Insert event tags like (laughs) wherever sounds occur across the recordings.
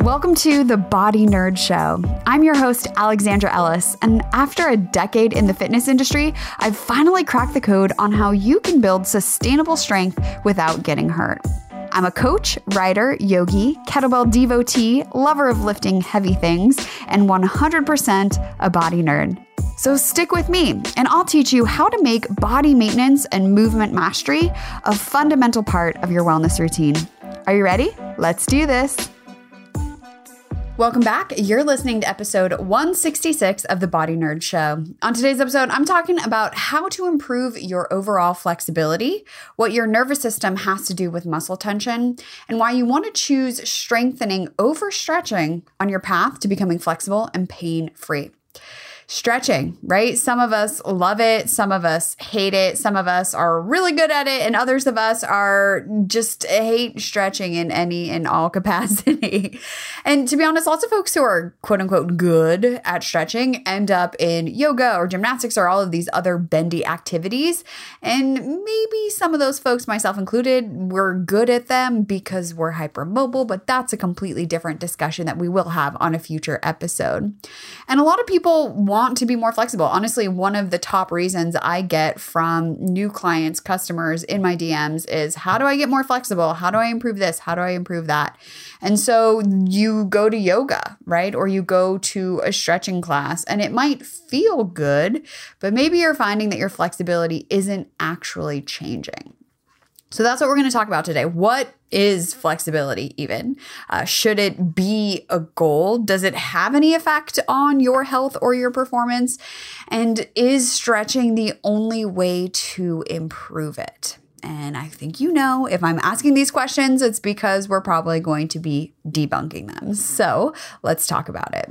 Welcome to the Body Nerd Show. I'm your host, Alexandra Ellis, and after a decade in the fitness industry, I've finally cracked the code on how you can build sustainable strength without getting hurt. I'm a coach, writer, yogi, kettlebell devotee, lover of lifting heavy things, and 100% a body nerd. So stick with me, and I'll teach you how to make body maintenance and movement mastery a fundamental part of your wellness routine. Are you ready? Let's do this. Welcome back. You're listening to episode 166 of the Body Nerd Show. On today's episode, I'm talking about how to improve your overall flexibility, what your nervous system has to do with muscle tension, and why you want to choose strengthening over stretching on your path to becoming flexible and pain free stretching, right? Some of us love it, some of us hate it, some of us are really good at it, and others of us are just hate stretching in any and all (laughs) capacity. and to be honest, lots of folks who are quote unquote good at stretching end up in yoga or gymnastics or all of these other bendy activities. And maybe some of those folks, myself included, we're good at them because we're hypermobile, but that's a completely different discussion that we will have on a future episode. And a lot of people want to be more flexible. Honestly, one of the top reasons I get from new clients, customers in my DMs is how do I get more flexible? How do I improve this? How do I improve that? And so you go to yoga, right? Or you go to a stretching class and it might feel good, but maybe you're finding that your flexibility isn't actually changing. So that's what we're going to talk about today. What is flexibility even? Uh, should it be a goal? Does it have any effect on your health or your performance? And is stretching the only way to improve it? And I think you know if I'm asking these questions, it's because we're probably going to be debunking them. So let's talk about it.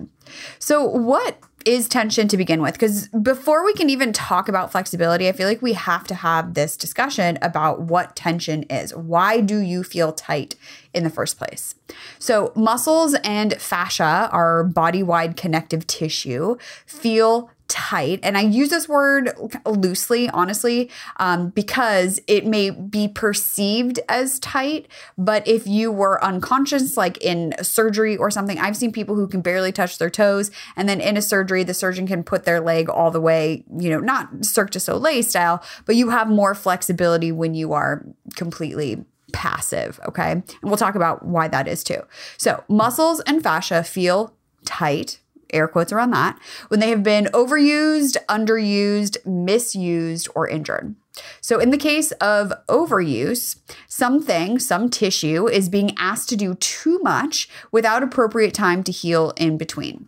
So, what is tension to begin with because before we can even talk about flexibility, I feel like we have to have this discussion about what tension is. Why do you feel tight in the first place? So, muscles and fascia, our body wide connective tissue, feel tight. And I use this word loosely, honestly, um, because it may be perceived as tight. But if you were unconscious, like in surgery or something, I've seen people who can barely touch their toes. And then in a surgery, the surgeon can put their leg all the way, you know, not Cirque du Soleil style, but you have more flexibility when you are completely passive. Okay. And we'll talk about why that is too. So, muscles and fascia feel tight air quotes around that, when they have been overused, underused, misused, or injured. So, in the case of overuse, something, some tissue is being asked to do too much without appropriate time to heal in between.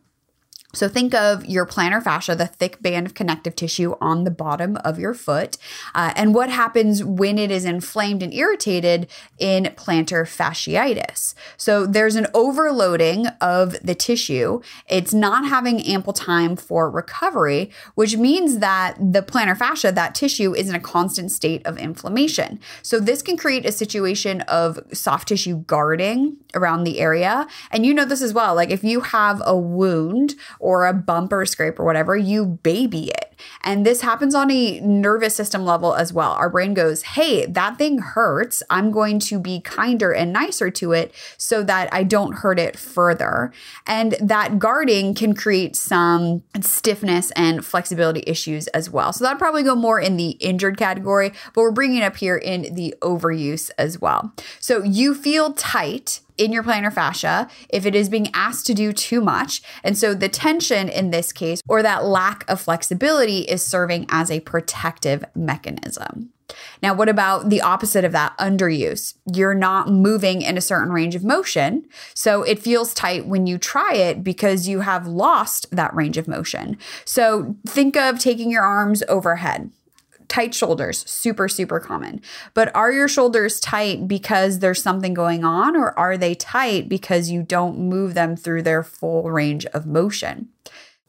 So think of your plantar fascia, the thick band of connective tissue on the bottom of your foot, uh, and what happens when it is inflamed and irritated in plantar fasciitis. So there's an overloading of the tissue. It's not having ample time for recovery, which means that the plantar fascia, that tissue, is in a constant state of inflammation. So this can create a situation of soft tissue guarding around the area. And you know this as well. Like if you have a wound or a bump or a scrape or whatever, you baby it. And this happens on a nervous system level as well. Our brain goes, hey, that thing hurts. I'm going to be kinder and nicer to it so that I don't hurt it further. And that guarding can create some stiffness and flexibility issues as well. So that'd probably go more in the injured category, but we're bringing up here in the overuse as well. So you feel tight in your plantar fascia if it is being asked to do too much. And so the tension in this case, or that lack of flexibility, is serving as a protective mechanism. Now, what about the opposite of that underuse? You're not moving in a certain range of motion. So it feels tight when you try it because you have lost that range of motion. So think of taking your arms overhead tight shoulders, super, super common. But are your shoulders tight because there's something going on, or are they tight because you don't move them through their full range of motion?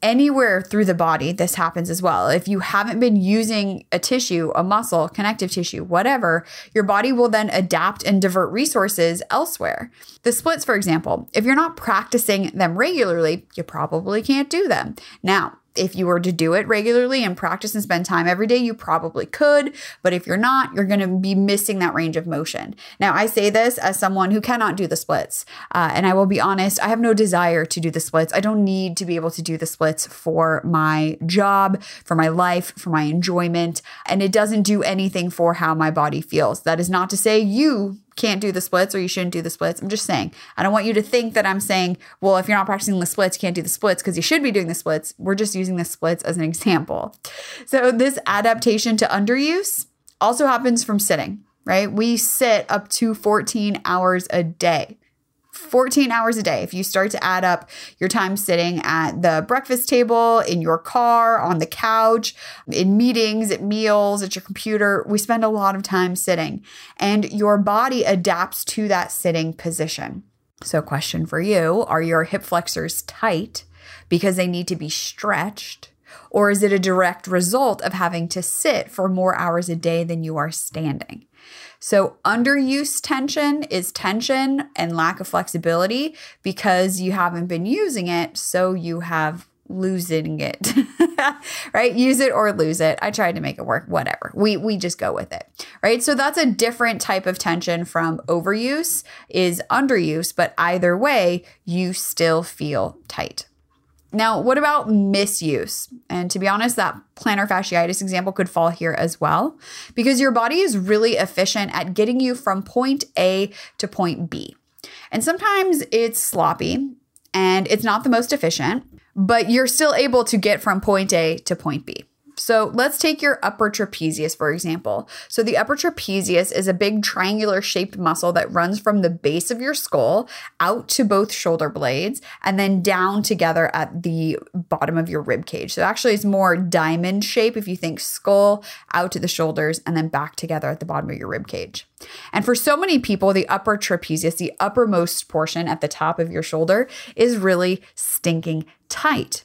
Anywhere through the body, this happens as well. If you haven't been using a tissue, a muscle, connective tissue, whatever, your body will then adapt and divert resources elsewhere. The splits, for example, if you're not practicing them regularly, you probably can't do them. Now, If you were to do it regularly and practice and spend time every day, you probably could. But if you're not, you're going to be missing that range of motion. Now, I say this as someone who cannot do the splits. Uh, and I will be honest, I have no desire to do the splits. I don't need to be able to do the splits for my job, for my life, for my enjoyment. And it doesn't do anything for how my body feels. That is not to say you can't do the splits or you shouldn't do the splits. I'm just saying, I don't want you to think that I'm saying, well, if you're not practicing the splits, you can't do the splits because you should be doing the splits. We're just using the splits as an example. So, this adaptation to underuse also happens from sitting, right? We sit up to 14 hours a day. 14 hours a day. If you start to add up your time sitting at the breakfast table, in your car, on the couch, in meetings, at meals, at your computer, we spend a lot of time sitting. And your body adapts to that sitting position. So, question for you Are your hip flexors tight because they need to be stretched? Or is it a direct result of having to sit for more hours a day than you are standing? So, underuse tension is tension and lack of flexibility. Because you haven't been using it. So, you have losing it. (laughs) Right? Use it or lose it. I tried to make it work. Whatever. We we just go with it. Right? So that's a different type of tension from overuse is underuse. But either way you still feel tight now, what about misuse? And to be honest, that plantar fasciitis example could fall here as well, because your body is really efficient at getting you from point A to point B. And sometimes it's sloppy and it's not the most efficient, but you're still able to get from point A to point B. So let's take your upper trapezius, for example. So the upper trapezius is a big triangular shaped muscle that runs from the base of your skull out to both shoulder blades and then down together at the bottom of your rib cage. So actually it's more diamond shape if you think skull out to the shoulders and then back together at the bottom of your rib cage. And for so many people, the upper trapezius, the uppermost portion at the top of your shoulder, is really stinking tight.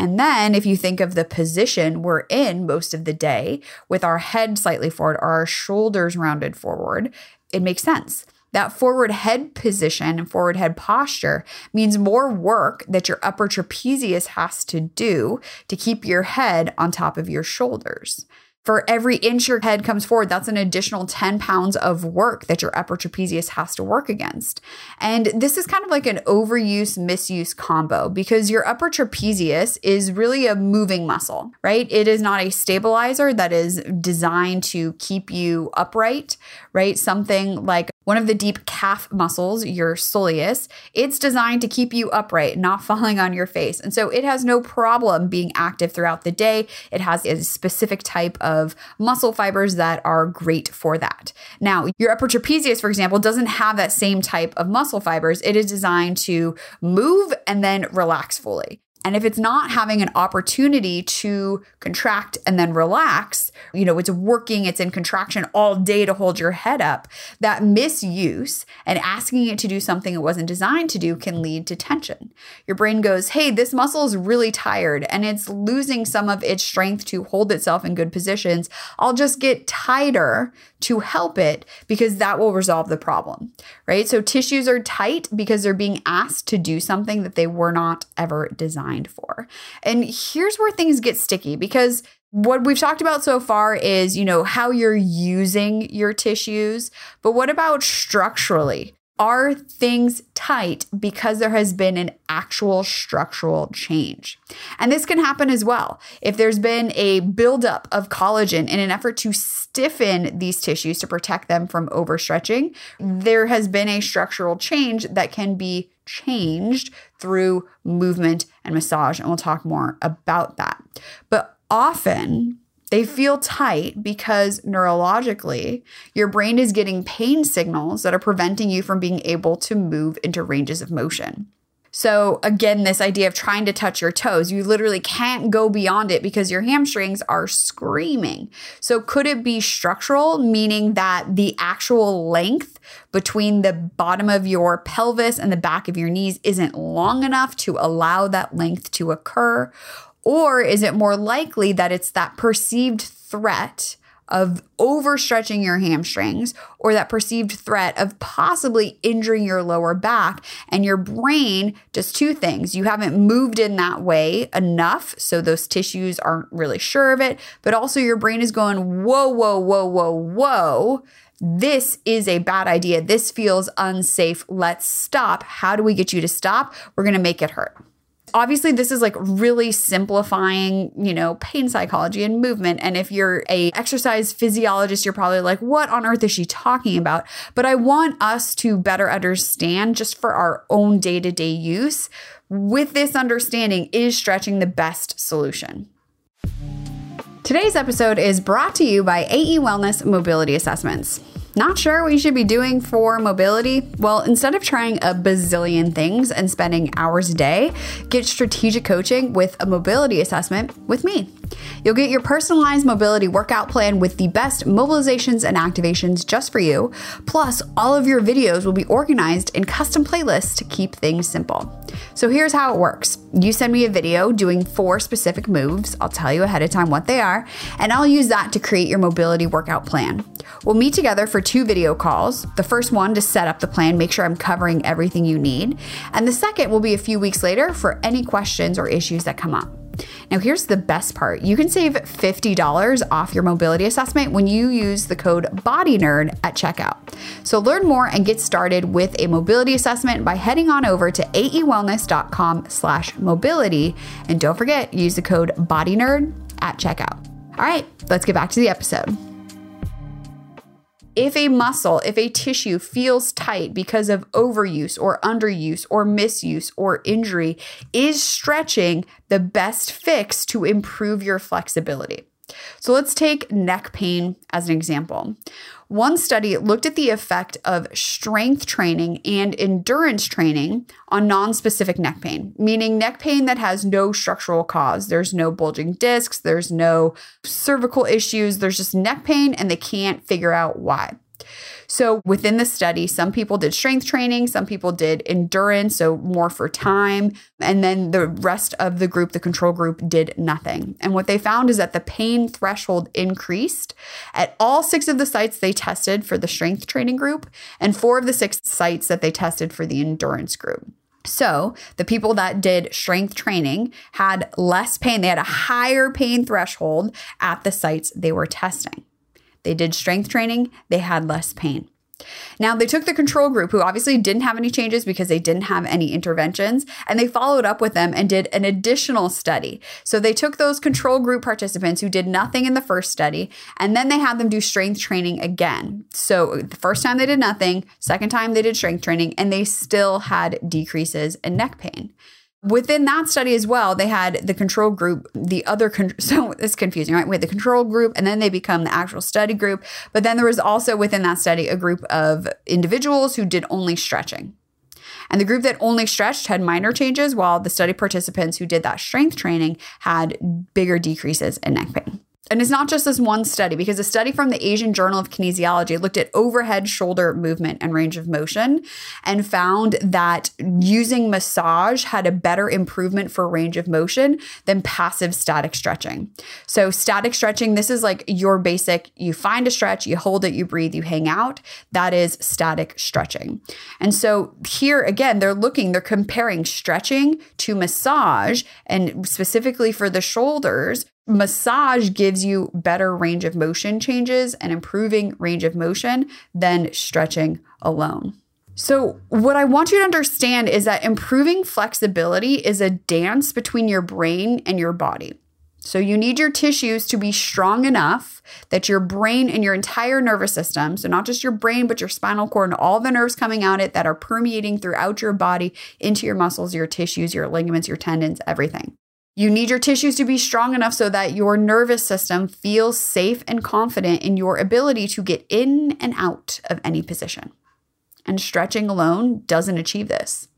And then, if you think of the position we're in most of the day with our head slightly forward, or our shoulders rounded forward, it makes sense. That forward head position and forward head posture means more work that your upper trapezius has to do to keep your head on top of your shoulders. For every inch your head comes forward, that's an additional 10 pounds of work that your upper trapezius has to work against. And this is kind of like an overuse misuse combo because your upper trapezius is really a moving muscle, right? It is not a stabilizer that is designed to keep you upright, right? Something like one of the deep calf muscles, your soleus, it's designed to keep you upright, not (laughs) falling on your face. And so it has no problem being active throughout the day. It has a specific type of muscle fibers that are great for that. Now, your upper trapezius, for example, doesn't have that same type of muscle fibers. It is designed to move and then relax fully. And if it's not having an opportunity to contract and then relax, you know, it's working, it's in contraction all day to hold your head up, that misuse and asking it to do something it wasn't designed to do can lead to tension. Your brain goes, hey, this muscle is really tired and it's losing some of its strength to hold itself in good positions. I'll just get tighter to help it because that will resolve the problem, right? So tissues are tight because they're being asked to do something that they were not ever designed for. And here's where things get sticky because what we've talked about so far is, you know, how you're using your tissues, but what about structurally? Are things tight because there has been an actual structural change? And this can happen as well. If there's been a buildup of collagen in an effort to stiffen these tissues to protect them from overstretching, there has been a structural change that can be changed through movement and massage. And we'll talk more about that. But often, they feel tight because neurologically, your brain is getting pain signals that are preventing you from being able to move into ranges of motion. So, again, this idea of trying to touch your toes, you literally can't go beyond it because your hamstrings are screaming. So, could it be structural, meaning that the actual length between the bottom of your pelvis and the back of your knees isn't long enough to allow that length to occur? Or is it more likely that it's that perceived threat of overstretching your hamstrings or that perceived threat of possibly injuring your lower back. And your brain does two things. You haven't moved in that way enough, so those tissues aren't really sure of it, but also your brain is going, whoa, whoa, whoa, whoa, whoa. This is a bad idea. This feels unsafe. Let's stop. How do we get you to stop? We're going to make it hurt obviously this is like really simplifying you know pain psychology and movement. And if you're a exercise physiologist you're probably like what on earth is she talking about? But i want us to better understand just for our own day-to-day use with this understanding is stretching the best solution? Today's episode is brought to you by AE Wellness Mobility Assessments. Not sure what you should be doing for mobility? Well, instead of trying a bazillion things and spending hours a day, get strategic coaching with a mobility assessment with me. You'll get your personalized mobility workout plan with the best mobilizations and activations just for you. Plus, all of your videos will be organized in custom playlists to keep things simple. So here's how it works you send me a video doing four specific moves. I'll tell you ahead of time what they are, and I'll use that to create your mobility workout plan. We'll meet together for two video calls. The first one to set up the plan, make sure I'm covering everything you need. And the second will be a few weeks later for any questions or issues that come up. Now, here's the best part you can save $50 off your mobility assessment when you use the code BODYNERD at checkout. So, learn more and get started with a mobility assessment by heading on over to aewellness.com slash mobility. And don't forget, use the code BODYNERD at checkout. All right, let's get back to the episode. If a muscle, if a tissue feels tight because of overuse or underuse or misuse or injury, is stretching the best fix to improve your flexibility. So let's take neck pain as an example. One study looked at the effect of strength training and endurance training on non-specific neck pain, meaning neck pain that has no structural cause. There's no bulging discs, there's no cervical issues, there's just neck pain and they can't figure out why. So within the study, some people did strength training, some people did endurance, so more for time. And then the rest of the group, the control group, did nothing. And what they found is that the pain threshold increased at all six of the sites they tested for the strength training group and four of the six sites that they tested for the endurance group. So, the people that did strength training had less pain. They had a higher pain threshold at the sites they were testing. They did strength training, they had less pain. Now, they took the control group, who obviously didn't have any changes because they didn't have any interventions, and they followed up with them and did an additional study. So they took those control group participants who did nothing in the first study, and then they had them do strength training again. So the first time they did nothing, second time they did strength training, and they still had decreases in neck pain. Within that study as well, they had the control group, the other, con- (laughs) so it's confusing, right? We had the control group and then they become the actual study group. But then there was also within that study a group of individuals who did only stretching. And the group that only stretched had minor changes, while the study participants who did that strength training had bigger decreases in neck pain. And it's not just this one study, because a study from the Asian Journal of Kinesiology looked at overhead shoulder movement and range of motion and found that using massage had a better improvement for range of motion than passive static stretching. So, static stretching, this is like your basic you find a stretch, you hold it, you breathe, you hang out. That is static stretching. And so, here again, they're looking, they're comparing stretching to massage, and specifically for the shoulders massage gives you better range of motion changes and improving range of motion than stretching alone. So, what I want you to understand is that improving flexibility is a dance between your brain and your body. So, you need your tissues to be strong enough that your brain and your entire nervous system, so not just your brain, but your spinal cord and all the nerves coming out of it that are permeating throughout your body into your muscles, your tissues, your ligaments, your tendons, everything. You need your tissues to be strong enough so that your nervous system feels safe and confident in your ability to get in and out of any position. And stretching alone doesn't achieve this.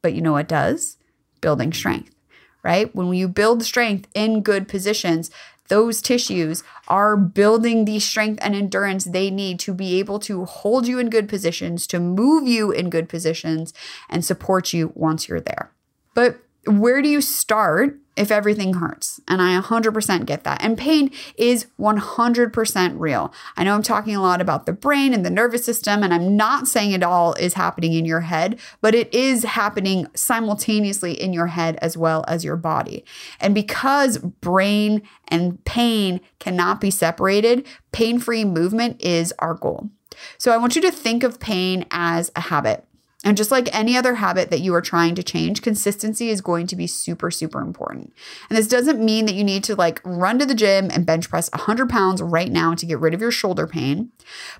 But you know what does? Building strength, right? When you build strength in good positions, those tissues are building the strength and endurance they need to be able to hold you in good positions, to move you in good positions, and support you once you're there. But where do you start if everything hurts. And I 100% get that. And pain is 100% real. I know I'm talking a lot about the brain and the nervous system, and I'm not saying it all is happening in your head, but it is happening simultaneously in your head as well as your body. And because brain and pain cannot be separated, pain free movement is our goal. So I want you to think of pain as a habit. And just like any other habit that you are trying to change, consistency is going to be super, super important. And this doesn't mean that you need to like run to the gym and bench press 100 pounds right now to get rid of your shoulder pain.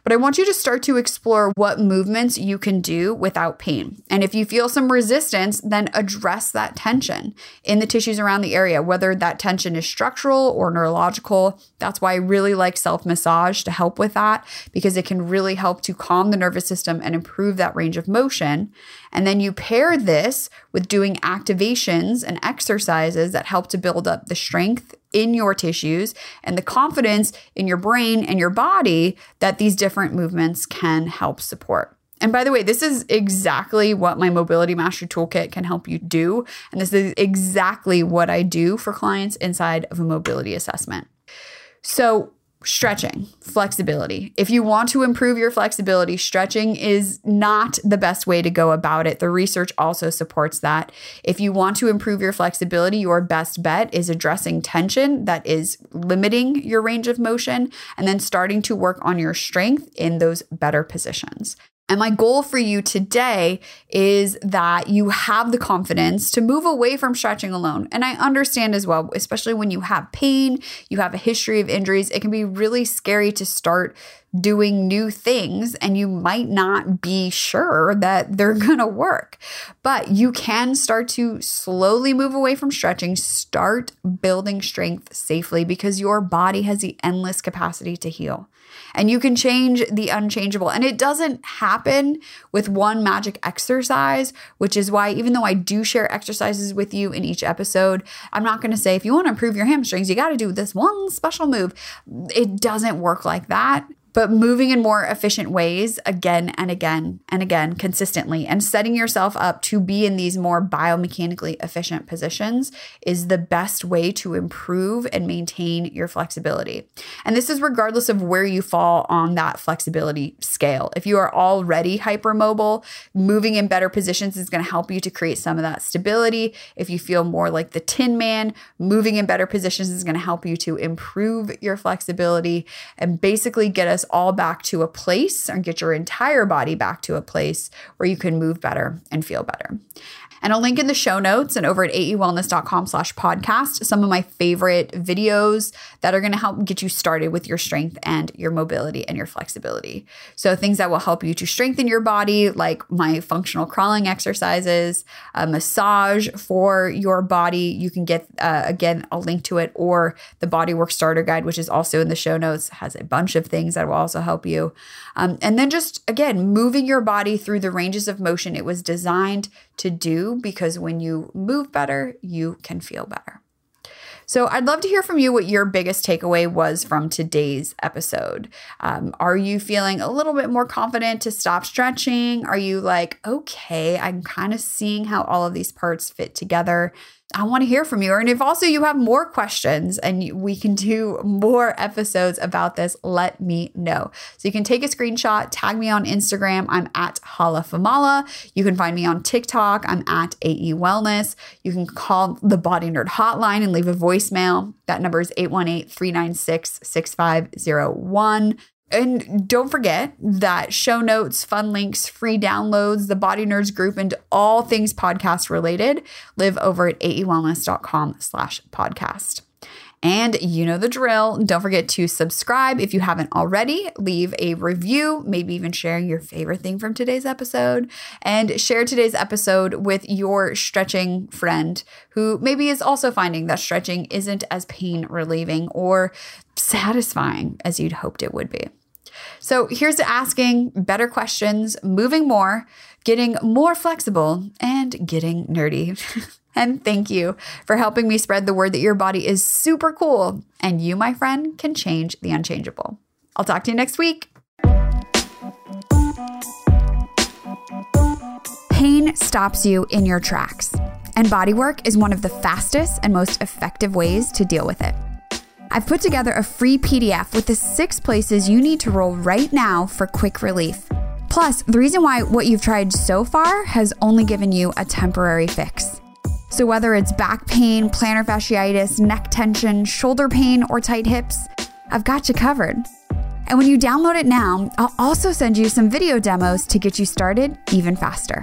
But I want you to start to explore what movements you can do without pain. And if you feel some resistance, then address that tension in the tissues around the area, whether that tension is structural or neurological. That's why I really like self massage to help with that because it can really help to calm the nervous system and improve that range of motion. And then you pair this with doing activations and exercises that help to build up the strength in your tissues and the confidence in your brain and your body that these different movements can help support. And by the way, this is exactly what my Mobility Mastery Toolkit can help you do. And this is exactly what I do for clients inside of a mobility assessment. So, Stretching, flexibility. If you want to improve your flexibility, stretching is not the best way to go about it. The research also supports that. If you want to improve your flexibility, your best bet is addressing tension that is limiting your range of motion and then starting to work on your strength in those better positions. And my goal for you today is that you have the confidence to move away from stretching alone. And I understand as well, especially when you have pain, you have a history of injuries, it can be really scary to start doing new things and you might not be sure that they're (laughs) going to work. But you can start to slowly move away from stretching, start building strength safely because your body has the endless capacity to heal and you can change the unchangeable. And it doesn't happen with one magic exercise, which is why, even though I do share exercises with you in each episode, I'm not going to say if you want to improve your hamstrings, you got to do this one special move. It doesn't work like that but moving in more efficient ways again and again and again consistently and setting yourself up to be in these more biomechanically efficient positions is the best way to improve and maintain your flexibility. And this is regardless of where you fall on that flexibility scale. If you are already hypermobile, moving in better positions is going to help you to create some of that stability. If you feel more like the tin man, moving in better positions is going to help you to improve your flexibility and basically get us all back to a place and get your entire body back to a place where you can move better and feel better and I'll link in the show notes and over at aewellness.com slash podcast some of my favorite videos that are going to help get you started with your strength and your mobility and your flexibility. So things that will help you to strengthen your body, like my functional crawling exercises, a massage for your body. You can get, uh, again, I'll link to it, or the Bodywork Starter Guide, which is also in the show notes, has a bunch of things that will also help you. Um, and then just, again, moving your body through the ranges of motion it was designed to do because when you move better, you can feel better. So, I'd love to hear from you what your biggest takeaway was from today's episode. Um, are you feeling a little bit more confident to stop stretching? Are you like, okay, I'm kind of seeing how all of these parts fit together? I want to hear from you. And if also you have more questions and we can do more episodes about this, let me know. So you can take a screenshot, tag me on Instagram. I'm at Hala Famala. You can find me on TikTok. I'm at AE Wellness. You can call the Body Nerd hotline and leave a voicemail. That number is 818 396 6501. And don't forget that show notes, fun links, free downloads, the Body Nerds group, and all things podcast related live over at aewellness.com slash podcast. And you know the drill. Don't forget to subscribe if you haven't already. Leave a review, maybe even sharing your favorite thing from today's episode. And share today's episode with your stretching friend who maybe is also finding that stretching isn't as pain relieving or satisfying as you'd hoped it would be. So here's to asking better questions, moving more, getting more flexible, and getting nerdy. (laughs) and thank you for helping me spread the word that your body is super cool and you, my friend, can change the unchangeable. I'll talk to you next week. Pain stops you in your tracks. and bodywork is one of the fastest and most effective ways to deal with it. I've put together a free PDF with the six places you need to roll right now for quick relief. Plus, the reason why what you've tried so far has only given you a temporary fix. So, whether it's back pain, plantar fasciitis, neck tension, shoulder pain, or tight hips, I've got you covered. And when you download it now, I'll also send you some video demos to get you started even faster.